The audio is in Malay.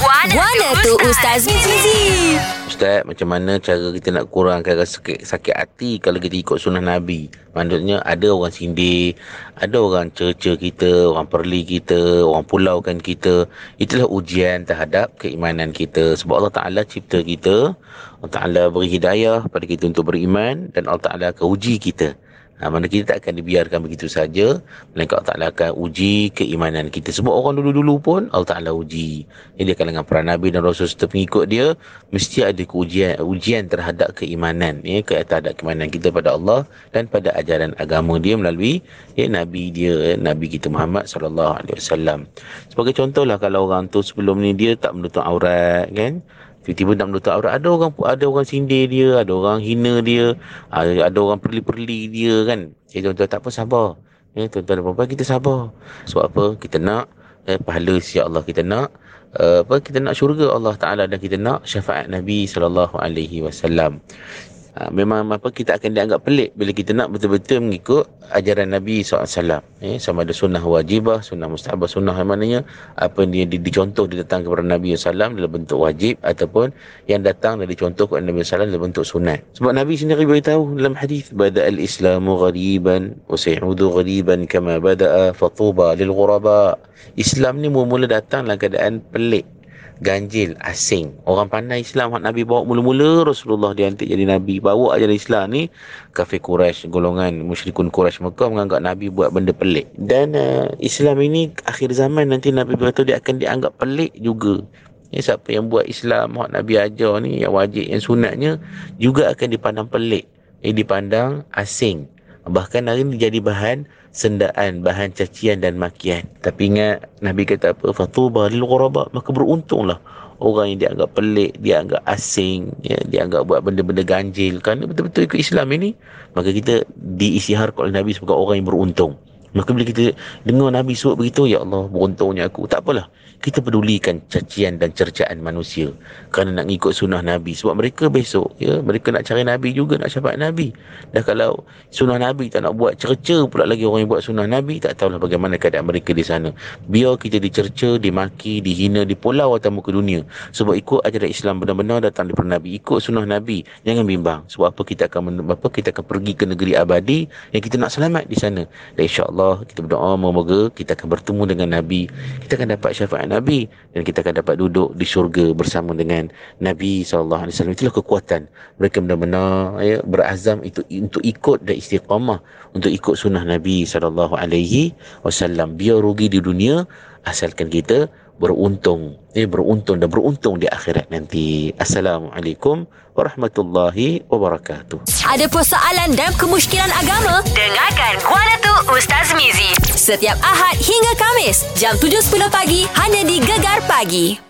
Guana tu Ustaz Mizi. Ustaz, macam mana cara kita nak kurangkan rasa sakit, sakit hati kalau kita ikut sunnah Nabi? Maksudnya ada orang sindir, ada orang cerca kita, orang perli kita, orang pulaukan kita. Itulah ujian terhadap keimanan kita. Sebab Allah Ta'ala cipta kita, Allah Ta'ala beri hidayah pada kita untuk beriman dan Allah Ta'ala akan uji kita. Ha, mana kita tak akan dibiarkan begitu saja. Melainkan Allah Ta'ala akan uji keimanan kita. Sebab orang dulu-dulu pun Allah Ta'ala uji. Jadi kalangan para Nabi dan Rasul serta pengikut dia, mesti ada ujian, ujian terhadap keimanan. Ya, terhadap keimanan kita pada Allah dan pada ajaran agama dia melalui ya, Nabi dia, ya, Nabi kita Muhammad SAW. Sebagai contohlah kalau orang tu sebelum ni dia tak menutup aurat kan. Tiba-tiba nak menutup aurat Ada orang ada orang sindir dia Ada orang hina dia Ada, ada orang perli-perli dia kan. Jadi tuan-tuan tak apa sabar. Ya, Tuan-tuan dan puan kita sabar. Sebab apa? Kita nak eh, Pahala siap Allah kita nak. Uh, apa? Kita nak syurga Allah Taala dan kita nak syafaat Nabi sallallahu alaihi wasallam. Ha, memang apa kita akan dianggap pelik bila kita nak betul-betul mengikut ajaran Nabi SAW. Eh, sama ada sunnah wajibah, sunnah mustahabah, sunnah yang maknanya apa yang dia dicontoh dia datang kepada Nabi SAW dalam bentuk wajib ataupun yang datang dari contoh kepada Nabi SAW dalam bentuk sunat. Sebab Nabi sendiri beritahu dalam hadis bada al-islamu ghariban wa sayudu ghariban kama bada'a fatuba lil ghuraba. Islam ni mula-mula datang dalam keadaan pelik ganjil, asing. Orang pandai Islam hak Nabi bawa mula-mula Rasulullah diantik jadi Nabi. Bawa ajaran Islam ni kafir Quraisy, golongan musyrikun Quraisy Mekah menganggap Nabi buat benda pelik. Dan uh, Islam ini akhir zaman nanti Nabi berkata dia akan dianggap pelik juga. Ya, siapa yang buat Islam hak Nabi ajar ni yang wajib yang sunatnya juga akan dipandang pelik. Eh, dipandang asing. Bahkan hari ini jadi bahan sendaan, bahan cacian dan makian. Tapi ingat Nabi kata apa? Fatuba lil ghuraba. Maka beruntunglah orang yang dianggap pelik, dianggap asing, ya, dianggap buat benda-benda ganjil. Kerana betul-betul ikut Islam ini, maka kita diisiharkan oleh Nabi sebagai orang yang beruntung. Maka bila kita dengar Nabi sebut begitu, Ya Allah, beruntungnya aku. Tak apalah. Kita pedulikan cacian dan cercaan manusia. Kerana nak ikut sunnah Nabi. Sebab mereka besok, ya, mereka nak cari Nabi juga, nak syafaat Nabi. Dan kalau sunnah Nabi tak nak buat cerca pula lagi orang yang buat sunnah Nabi, tak tahulah bagaimana keadaan mereka di sana. Biar kita dicerca, dimaki, dihina, di pulau atau muka dunia. Sebab ikut ajaran Islam benar-benar datang daripada Nabi. Ikut sunnah Nabi. Jangan bimbang. Sebab apa kita akan apa kita akan pergi ke negeri abadi yang kita nak selamat di sana. Dan insyaAllah Allah kita berdoa semoga kita akan bertemu dengan Nabi kita akan dapat syafaat Nabi dan kita akan dapat duduk di syurga bersama dengan Nabi SAW itulah kekuatan. Mereka benar-benar ya, berazam itu untuk ikut dan istiqamah untuk ikut sunnah Nabi SAW biar rugi di dunia asalkan kita beruntung eh beruntung dan beruntung di akhirat nanti. Assalamualaikum warahmatullahi wabarakatuh. Ada persoalan dan kemusykilan agama? Dengarkan Guana tu Ustaz setiap Ahad hingga Kamis jam 7.10 pagi hanya di Gegar Pagi